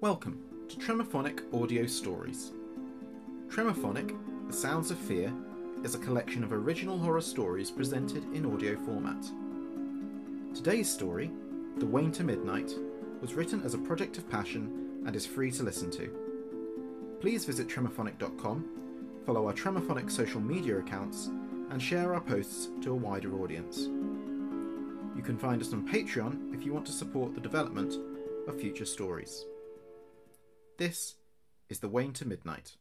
Welcome to Tremophonic Audio Stories. Tremophonic, The Sounds of Fear, is a collection of original horror stories presented in audio format. Today's story, The Wane to Midnight, was written as a project of passion and is free to listen to. Please visit tremophonic.com, follow our Tremophonic social media accounts, and share our posts to a wider audience. You can find us on Patreon if you want to support the development of future stories. This is The Wane to Midnight.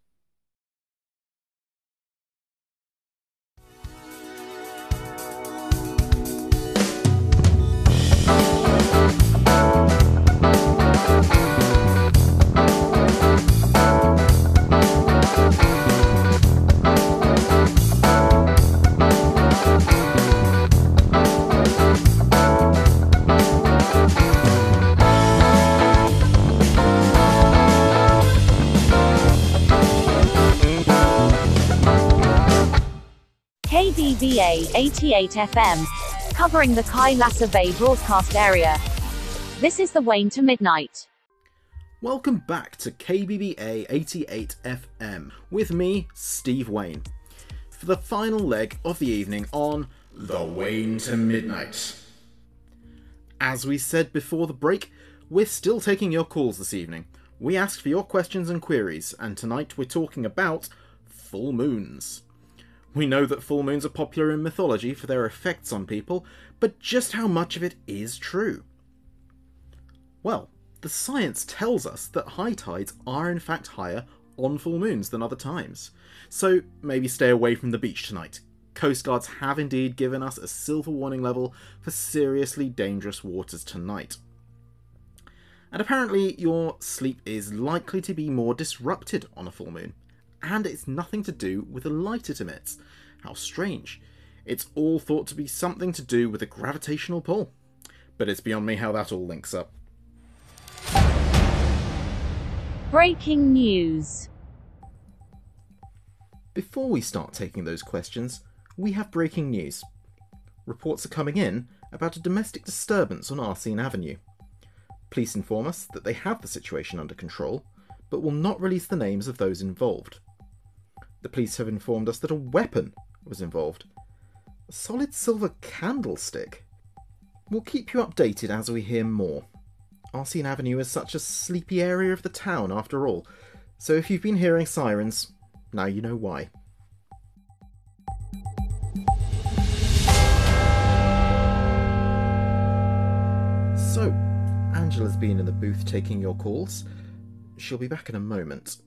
KBBA 88 FM, covering the Kailasa Bay broadcast area. This is the Wane to Midnight. Welcome back to KBBA 88 FM with me, Steve Wayne, for the final leg of the evening on The Wane to Midnight. As we said before the break, we're still taking your calls this evening. We ask for your questions and queries, and tonight we're talking about full moons. We know that full moons are popular in mythology for their effects on people, but just how much of it is true? Well, the science tells us that high tides are in fact higher on full moons than other times. So maybe stay away from the beach tonight. Coastguards have indeed given us a silver warning level for seriously dangerous waters tonight. And apparently, your sleep is likely to be more disrupted on a full moon. And it's nothing to do with the light it emits. How strange. It's all thought to be something to do with a gravitational pull. But it's beyond me how that all links up. Breaking news. Before we start taking those questions, we have breaking news. Reports are coming in about a domestic disturbance on Arsene Avenue. Police inform us that they have the situation under control, but will not release the names of those involved. The police have informed us that a weapon was involved. A solid silver candlestick. We'll keep you updated as we hear more. Arsene Avenue is such a sleepy area of the town, after all, so if you've been hearing sirens, now you know why. So, Angela's been in the booth taking your calls. She'll be back in a moment.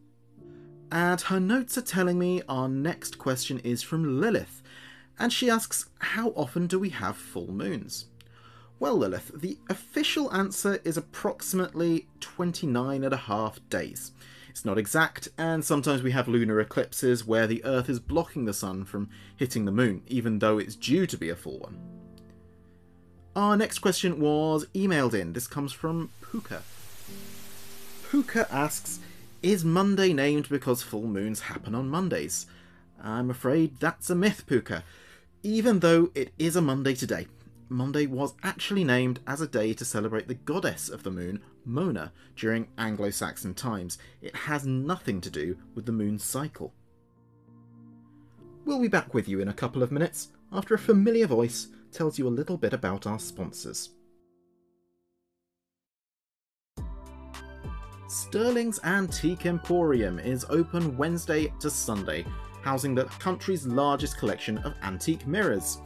And her notes are telling me our next question is from Lilith, and she asks, How often do we have full moons? Well, Lilith, the official answer is approximately 29 and a half days. It's not exact, and sometimes we have lunar eclipses where the Earth is blocking the Sun from hitting the Moon, even though it's due to be a full one. Our next question was emailed in. This comes from Puka. Puka asks, Is Monday named because full moons happen on Mondays? I'm afraid that's a myth, Puka. Even though it is a Monday today, Monday was actually named as a day to celebrate the goddess of the moon, Mona, during Anglo Saxon times. It has nothing to do with the moon's cycle. We'll be back with you in a couple of minutes after a familiar voice tells you a little bit about our sponsors. Sterling's Antique Emporium is open Wednesday to Sunday, housing the country's largest collection of antique mirrors.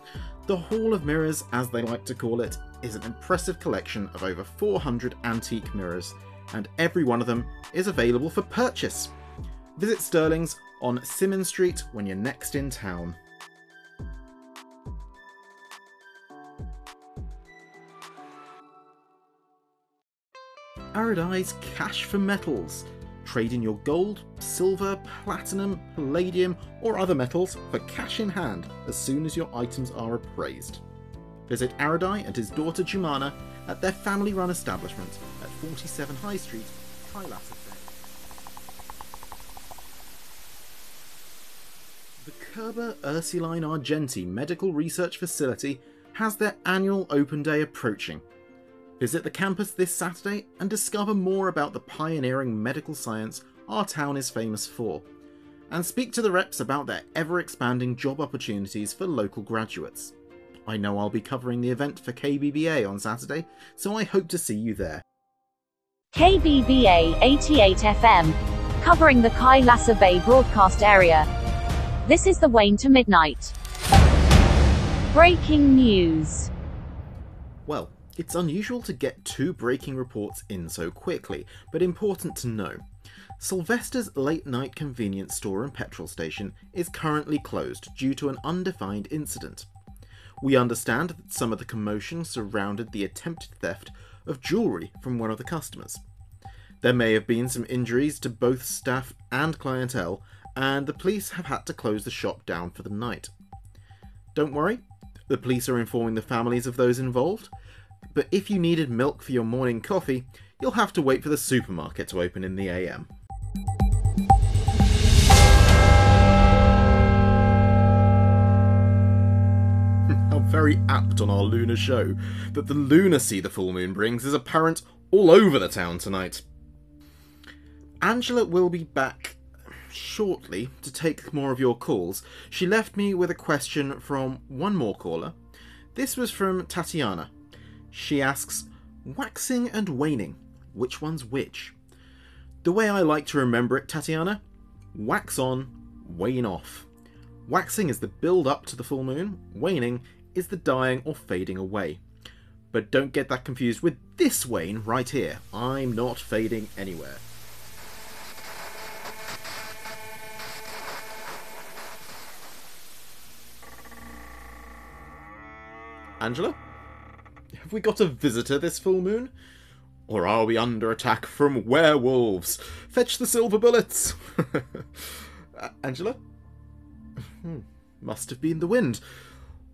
The Hall of Mirrors, as they like to call it, is an impressive collection of over 400 antique mirrors, and every one of them is available for purchase. Visit Sterling's on Simmons Street when you're next in town. Aradi's Cash for Metals. Trade in your gold, silver, platinum, palladium, or other metals for cash in hand as soon as your items are appraised. Visit Aradai and his daughter Jumana at their family run establishment at 47 High Street, Kailasa The Kerber Ursuline Argenti Medical Research Facility has their annual open day approaching. Visit the campus this Saturday and discover more about the pioneering medical science our town is famous for. And speak to the reps about their ever expanding job opportunities for local graduates. I know I'll be covering the event for KBBA on Saturday, so I hope to see you there. KBBA 88 FM, covering the Kailasa Bay broadcast area. This is the Wayne to Midnight. Breaking news. Well, it's unusual to get two breaking reports in so quickly, but important to know. Sylvester's late night convenience store and petrol station is currently closed due to an undefined incident. We understand that some of the commotion surrounded the attempted theft of jewellery from one of the customers. There may have been some injuries to both staff and clientele, and the police have had to close the shop down for the night. Don't worry, the police are informing the families of those involved, but if you needed milk for your morning coffee, you'll have to wait for the supermarket to open in the AM. How very apt on our lunar show that the lunacy the full moon brings is apparent all over the town tonight. Angela will be back shortly to take more of your calls. She left me with a question from one more caller. This was from Tatiana. She asks, waxing and waning, which one's which? The way I like to remember it, Tatiana, wax on, wane off. Waxing is the build up to the full moon, waning is the dying or fading away. But don't get that confused with this wane right here. I'm not fading anywhere. Angela? Have we got a visitor this full moon? Or are we under attack from werewolves? Fetch the silver bullets! Angela? Hmm, must have been the wind.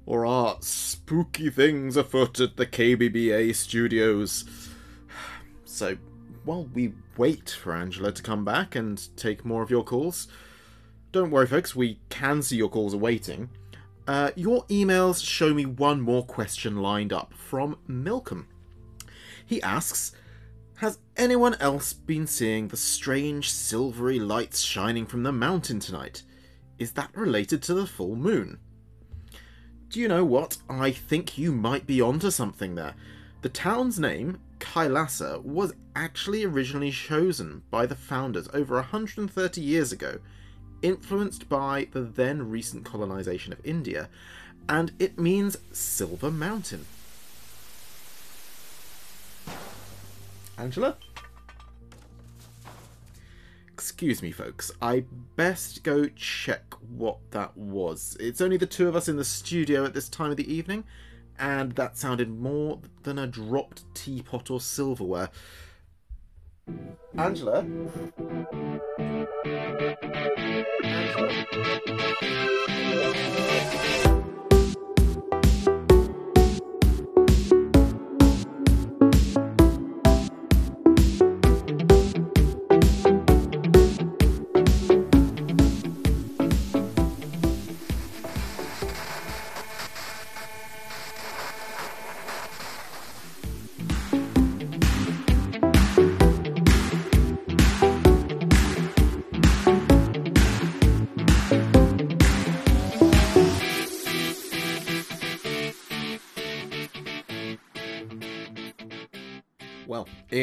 Or are spooky things afoot at the KBBA studios? So, while we wait for Angela to come back and take more of your calls, don't worry, folks, we can see your calls are waiting. Uh, your emails show me one more question lined up from Milcom. He asks Has anyone else been seeing the strange silvery lights shining from the mountain tonight? Is that related to the full moon? Do you know what? I think you might be onto something there. The town's name, Kailasa, was actually originally chosen by the founders over 130 years ago influenced by the then recent colonization of India, and it means Silver Mountain. Angela? Excuse me, folks. I best go check what that was. It's only the two of us in the studio at this time of the evening, and that sounded more than a dropped teapot or silverware. Angela? Well,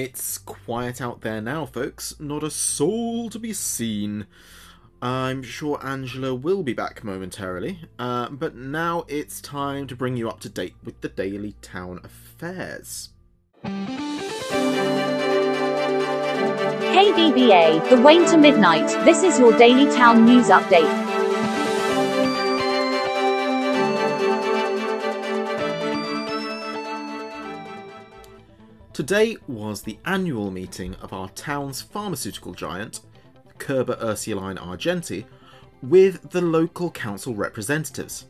it's quiet out there now, folks. Not a soul to be seen. I'm sure Angela will be back momentarily, uh, but now it's time to bring you up to date with the daily town affairs. Hey KBBA, the Wayne to Midnight. This is your daily town news update. Today was the annual meeting of our town's pharmaceutical giant, Kerber Ursuline Argenti, with the local council representatives.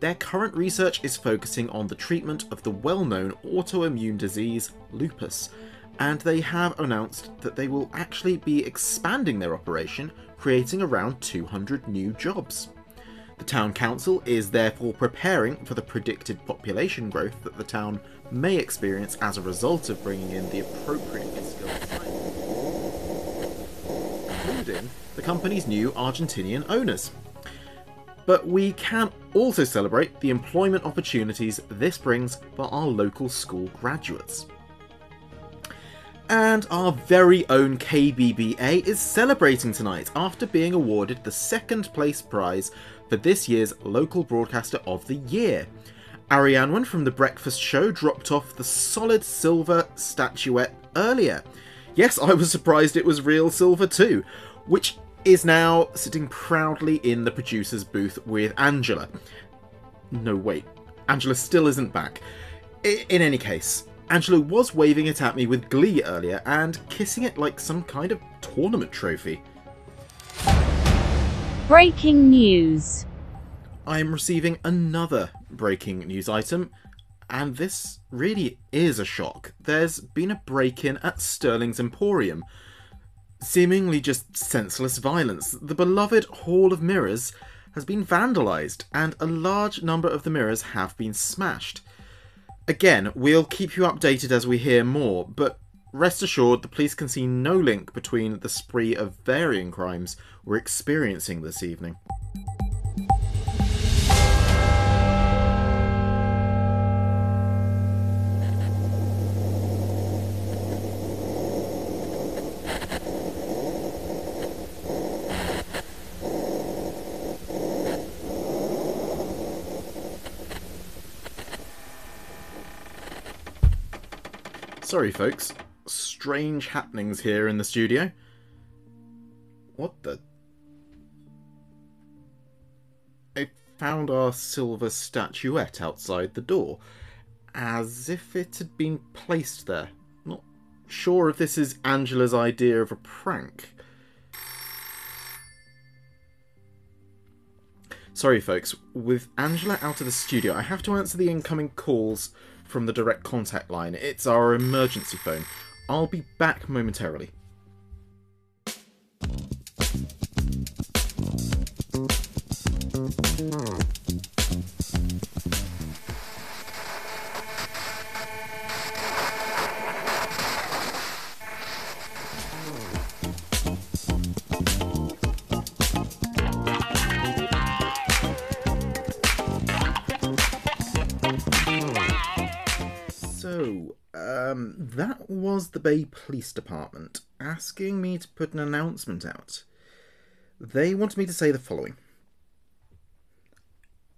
Their current research is focusing on the treatment of the well known autoimmune disease lupus, and they have announced that they will actually be expanding their operation, creating around 200 new jobs. The town council is therefore preparing for the predicted population growth that the town may experience as a result of bringing in the appropriate skilled scientists, including the company's new Argentinian owners. But we can also celebrate the employment opportunities this brings for our local school graduates. And our very own KBBA is celebrating tonight after being awarded the second place prize for this year's Local Broadcaster of the Year. Arianwen from The Breakfast Show dropped off the solid silver statuette earlier. Yes, I was surprised it was real silver too, which is now sitting proudly in the producer's booth with Angela. No, wait, Angela still isn't back. I- in any case, Angela was waving it at me with glee earlier and kissing it like some kind of tournament trophy. Breaking news. I'm receiving another breaking news item, and this really is a shock. There's been a break in at Sterling's Emporium. Seemingly just senseless violence. The beloved Hall of Mirrors has been vandalised, and a large number of the mirrors have been smashed. Again, we'll keep you updated as we hear more, but rest assured the police can see no link between the spree of varying crimes we're experiencing this evening. Sorry, folks. Strange happenings here in the studio. What the? I found our silver statuette outside the door, as if it had been placed there. Not sure if this is Angela's idea of a prank. Sorry, folks. With Angela out of the studio, I have to answer the incoming calls from the direct contact line. It's our emergency phone. I'll be back momentarily. The Bay Police Department asking me to put an announcement out. They wanted me to say the following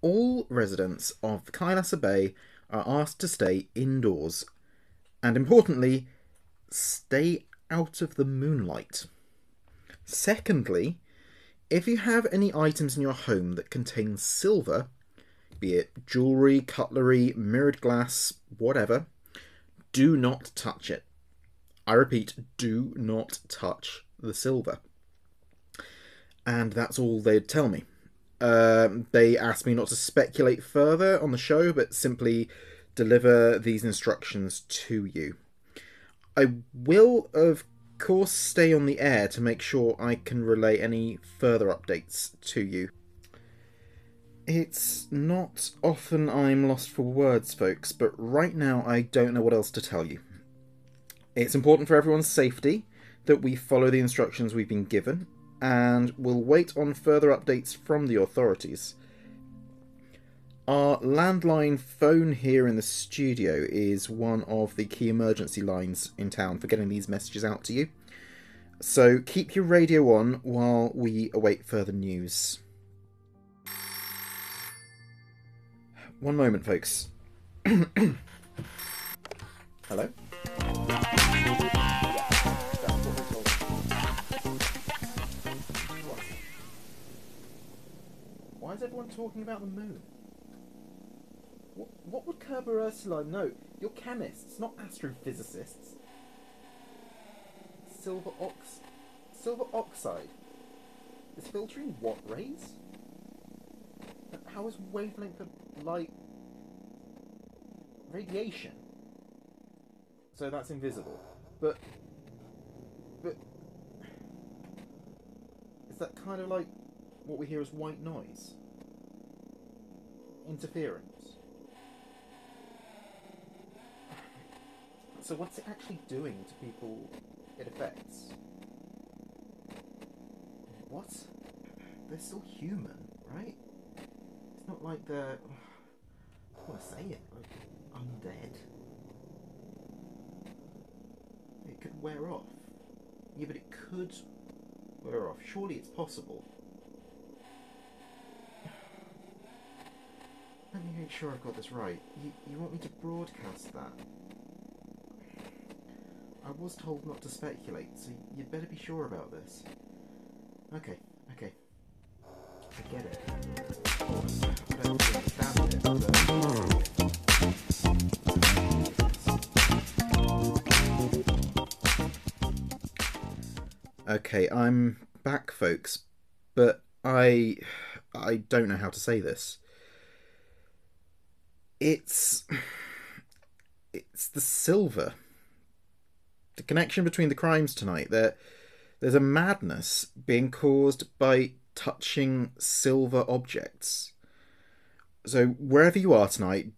All residents of the Kailasa Bay are asked to stay indoors, and importantly, stay out of the moonlight. Secondly, if you have any items in your home that contain silver, be it jewellery, cutlery, mirrored glass, whatever, do not touch it. I repeat, do not touch the silver. And that's all they'd tell me. Um, they asked me not to speculate further on the show, but simply deliver these instructions to you. I will, of course, stay on the air to make sure I can relay any further updates to you. It's not often I'm lost for words, folks, but right now I don't know what else to tell you. It's important for everyone's safety that we follow the instructions we've been given, and we'll wait on further updates from the authorities. Our landline phone here in the studio is one of the key emergency lines in town for getting these messages out to you. So keep your radio on while we await further news. One moment, folks. Hello? Why is everyone talking about the moon? What, what would Kerber Ursula know? You're chemists, not astrophysicists. Silver ox... Silver oxide is filtering what rays? How is wavelength of light radiation? So that's invisible. But but is that kind of like what we hear as white noise? interference. So what's it actually doing to people it affects? What? They're still human, right? It's not like they're. I want to say it, like undead. Wear off. Yeah, but it could wear off. Surely it's possible. Let me make sure I've got this right. You, you want me to broadcast that? I was told not to speculate, so you'd better be sure about this. Okay, okay. I get it. I don't but... Okay, I'm back, folks, but I I don't know how to say this. It's it's the silver. The connection between the crimes tonight. There, there's a madness being caused by touching silver objects. So wherever you are tonight,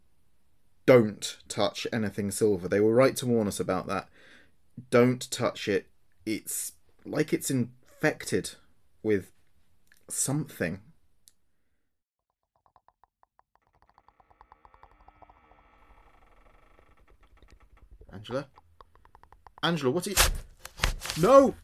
don't touch anything silver. They were right to warn us about that. Don't touch it. It's like it's infected with something. Angela? Angela, what are you. No!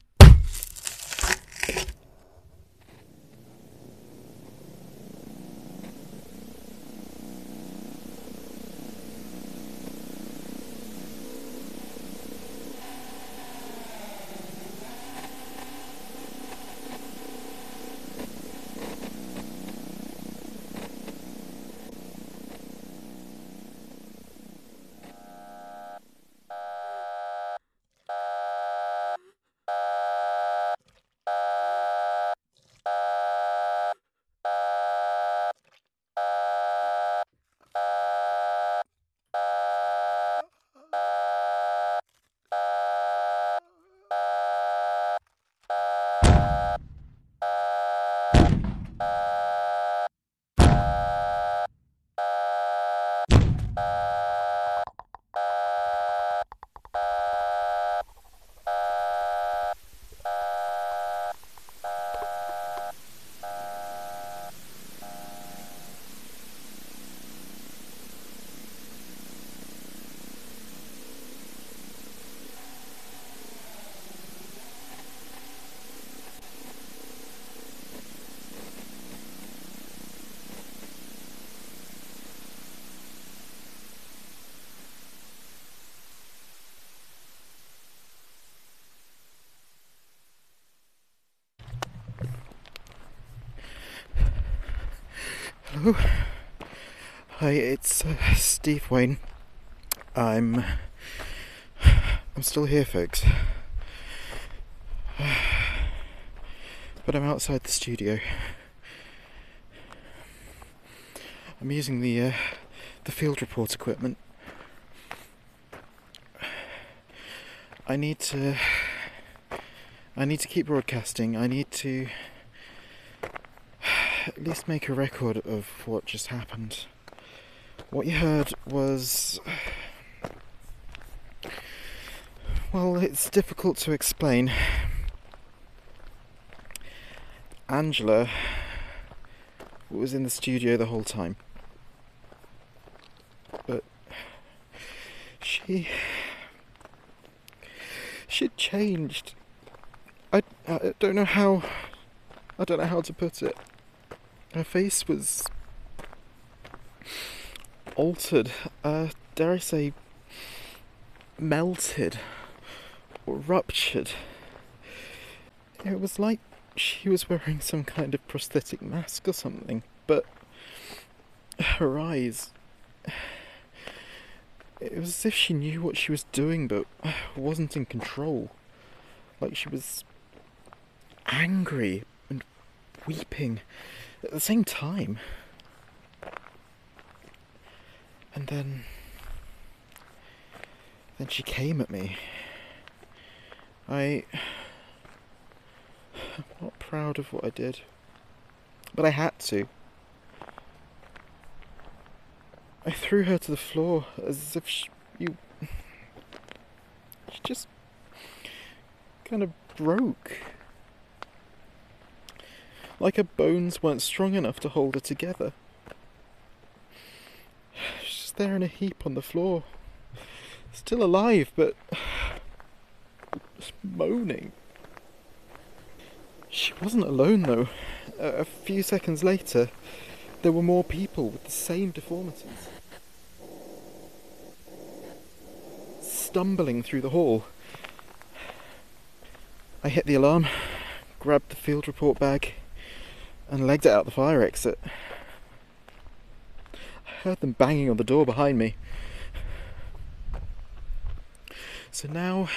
Hello. Hi, it's uh, Steve Wayne. I'm. I'm still here, folks. But I'm outside the studio. I'm using the uh, the field report equipment. I need to. I need to keep broadcasting. I need to at least make a record of what just happened. What you heard was. Well, it's difficult to explain. Angela was in the studio the whole time. But she. She'd changed. I, I don't know how. I don't know how to put it. Her face was altered, uh, dare I say, melted or ruptured. It was like she was wearing some kind of prosthetic mask or something, but her eyes. It was as if she knew what she was doing but wasn't in control. Like she was angry and weeping at the same time. And then. Then she came at me. I. I'm not proud of what I did. But I had to. I threw her to the floor as if she, you. She just kind of broke. Like her bones weren't strong enough to hold her together. She's just there in a heap on the floor. Still alive, but. just moaning. She wasn't alone though. A, a few seconds later, there were more people with the same deformities. Stumbling through the hall. I hit the alarm, grabbed the field report bag, and legged it out the fire exit. I heard them banging on the door behind me. So now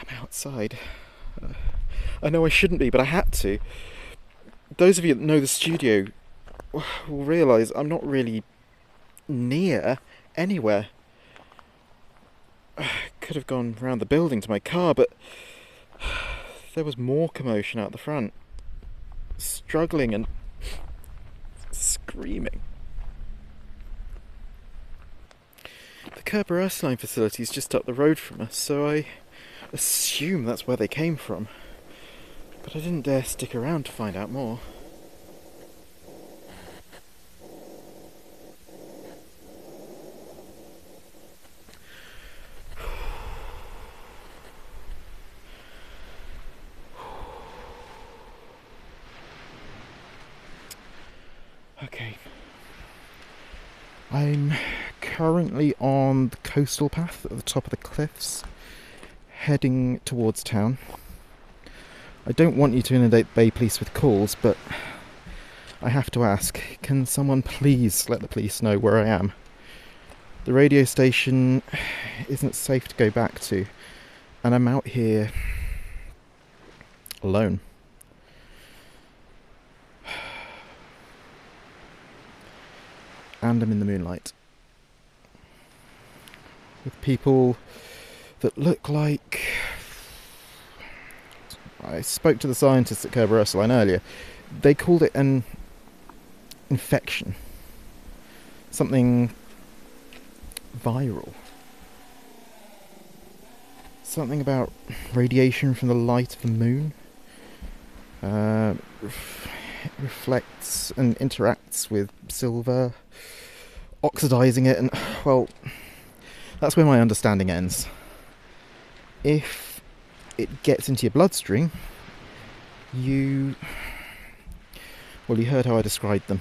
I'm outside. Uh, I know I shouldn't be, but I had to. Those of you that know the studio will realise I'm not really near anywhere. I could have gone round the building to my car, but there was more commotion out the front. Struggling and screaming. The Kerber Ursuline facility is just up the road from us, so I assume that's where they came from. But I didn't dare stick around to find out more. Okay. I'm currently on the coastal path at the top of the cliffs, heading towards town. I don't want you to inundate Bay Police with calls, but I have to ask can someone please let the police know where I am? The radio station isn't safe to go back to, and I'm out here alone. And I'm in the moonlight. With people that look like I spoke to the scientists at Kerber Ursuline earlier. They called it an infection, something viral, something about radiation from the light of the moon. Uh, ref- reflects and interacts with silver, oxidizing it, and well, that's where my understanding ends. If it gets into your bloodstream, you. Well, you heard how I described them.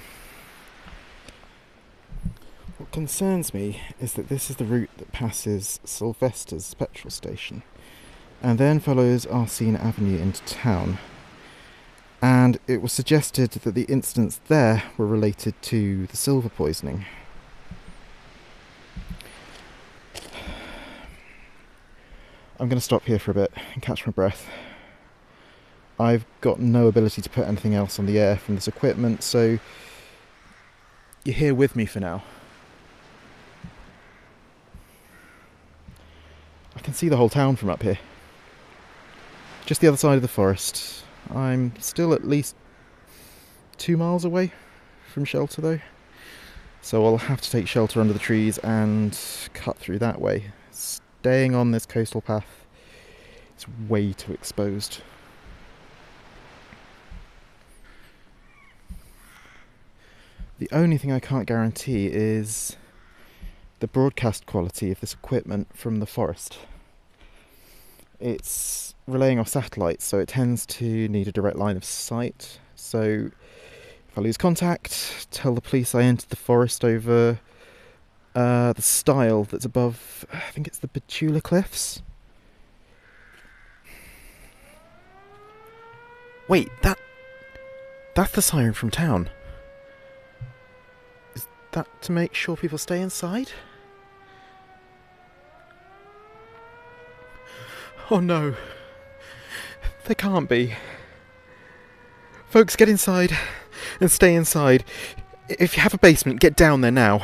What concerns me is that this is the route that passes Sylvester's petrol station and then follows Arsene Avenue into town. And it was suggested that the incidents there were related to the silver poisoning. I'm going to stop here for a bit and catch my breath. I've got no ability to put anything else on the air from this equipment, so you're here with me for now. I can see the whole town from up here. Just the other side of the forest. I'm still at least two miles away from shelter though. So I'll have to take shelter under the trees and cut through that way staying on this coastal path is way too exposed. The only thing I can't guarantee is the broadcast quality of this equipment from the forest. It's relaying off satellites, so it tends to need a direct line of sight. So if I lose contact, tell the police I entered the forest over uh, the stile that's above, I think it's the Petula Cliffs. Wait, that. That's the siren from town. Is that to make sure people stay inside? Oh no. They can't be. Folks, get inside and stay inside. If you have a basement, get down there now.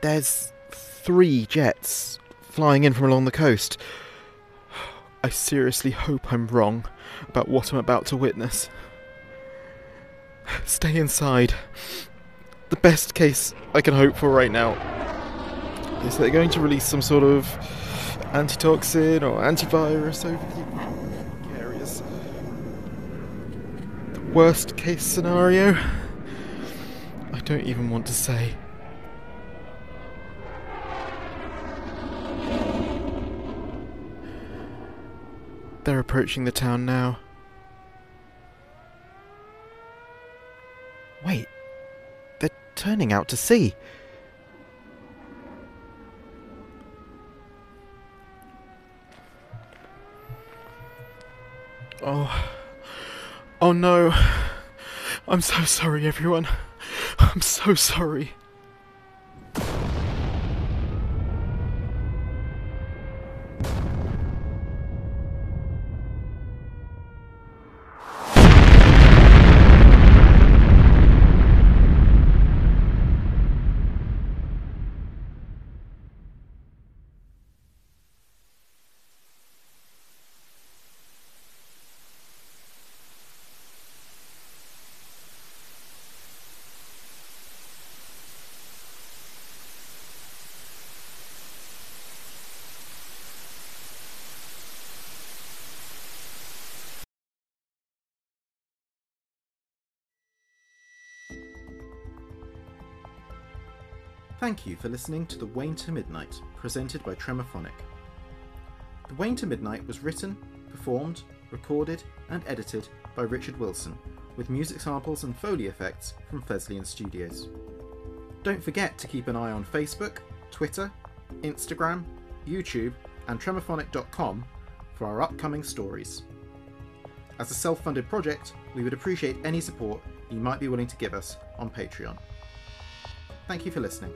There's three jets flying in from along the coast. I seriously hope I'm wrong about what I'm about to witness. Stay inside. The best case I can hope for right now is they're going to release some sort of antitoxin or antivirus over the areas. The worst case scenario? I don't even want to say. They're approaching the town now. Wait, they're turning out to sea. Oh. Oh no. I'm so sorry, everyone. I'm so sorry. Thank you for listening to The Wayne to Midnight, presented by Tremophonic. The Wayne to Midnight was written, performed, recorded, and edited by Richard Wilson, with music samples and Foley effects from Fesleyan Studios. Don't forget to keep an eye on Facebook, Twitter, Instagram, YouTube, and tremophonic.com for our upcoming stories. As a self funded project, we would appreciate any support you might be willing to give us on Patreon. Thank you for listening.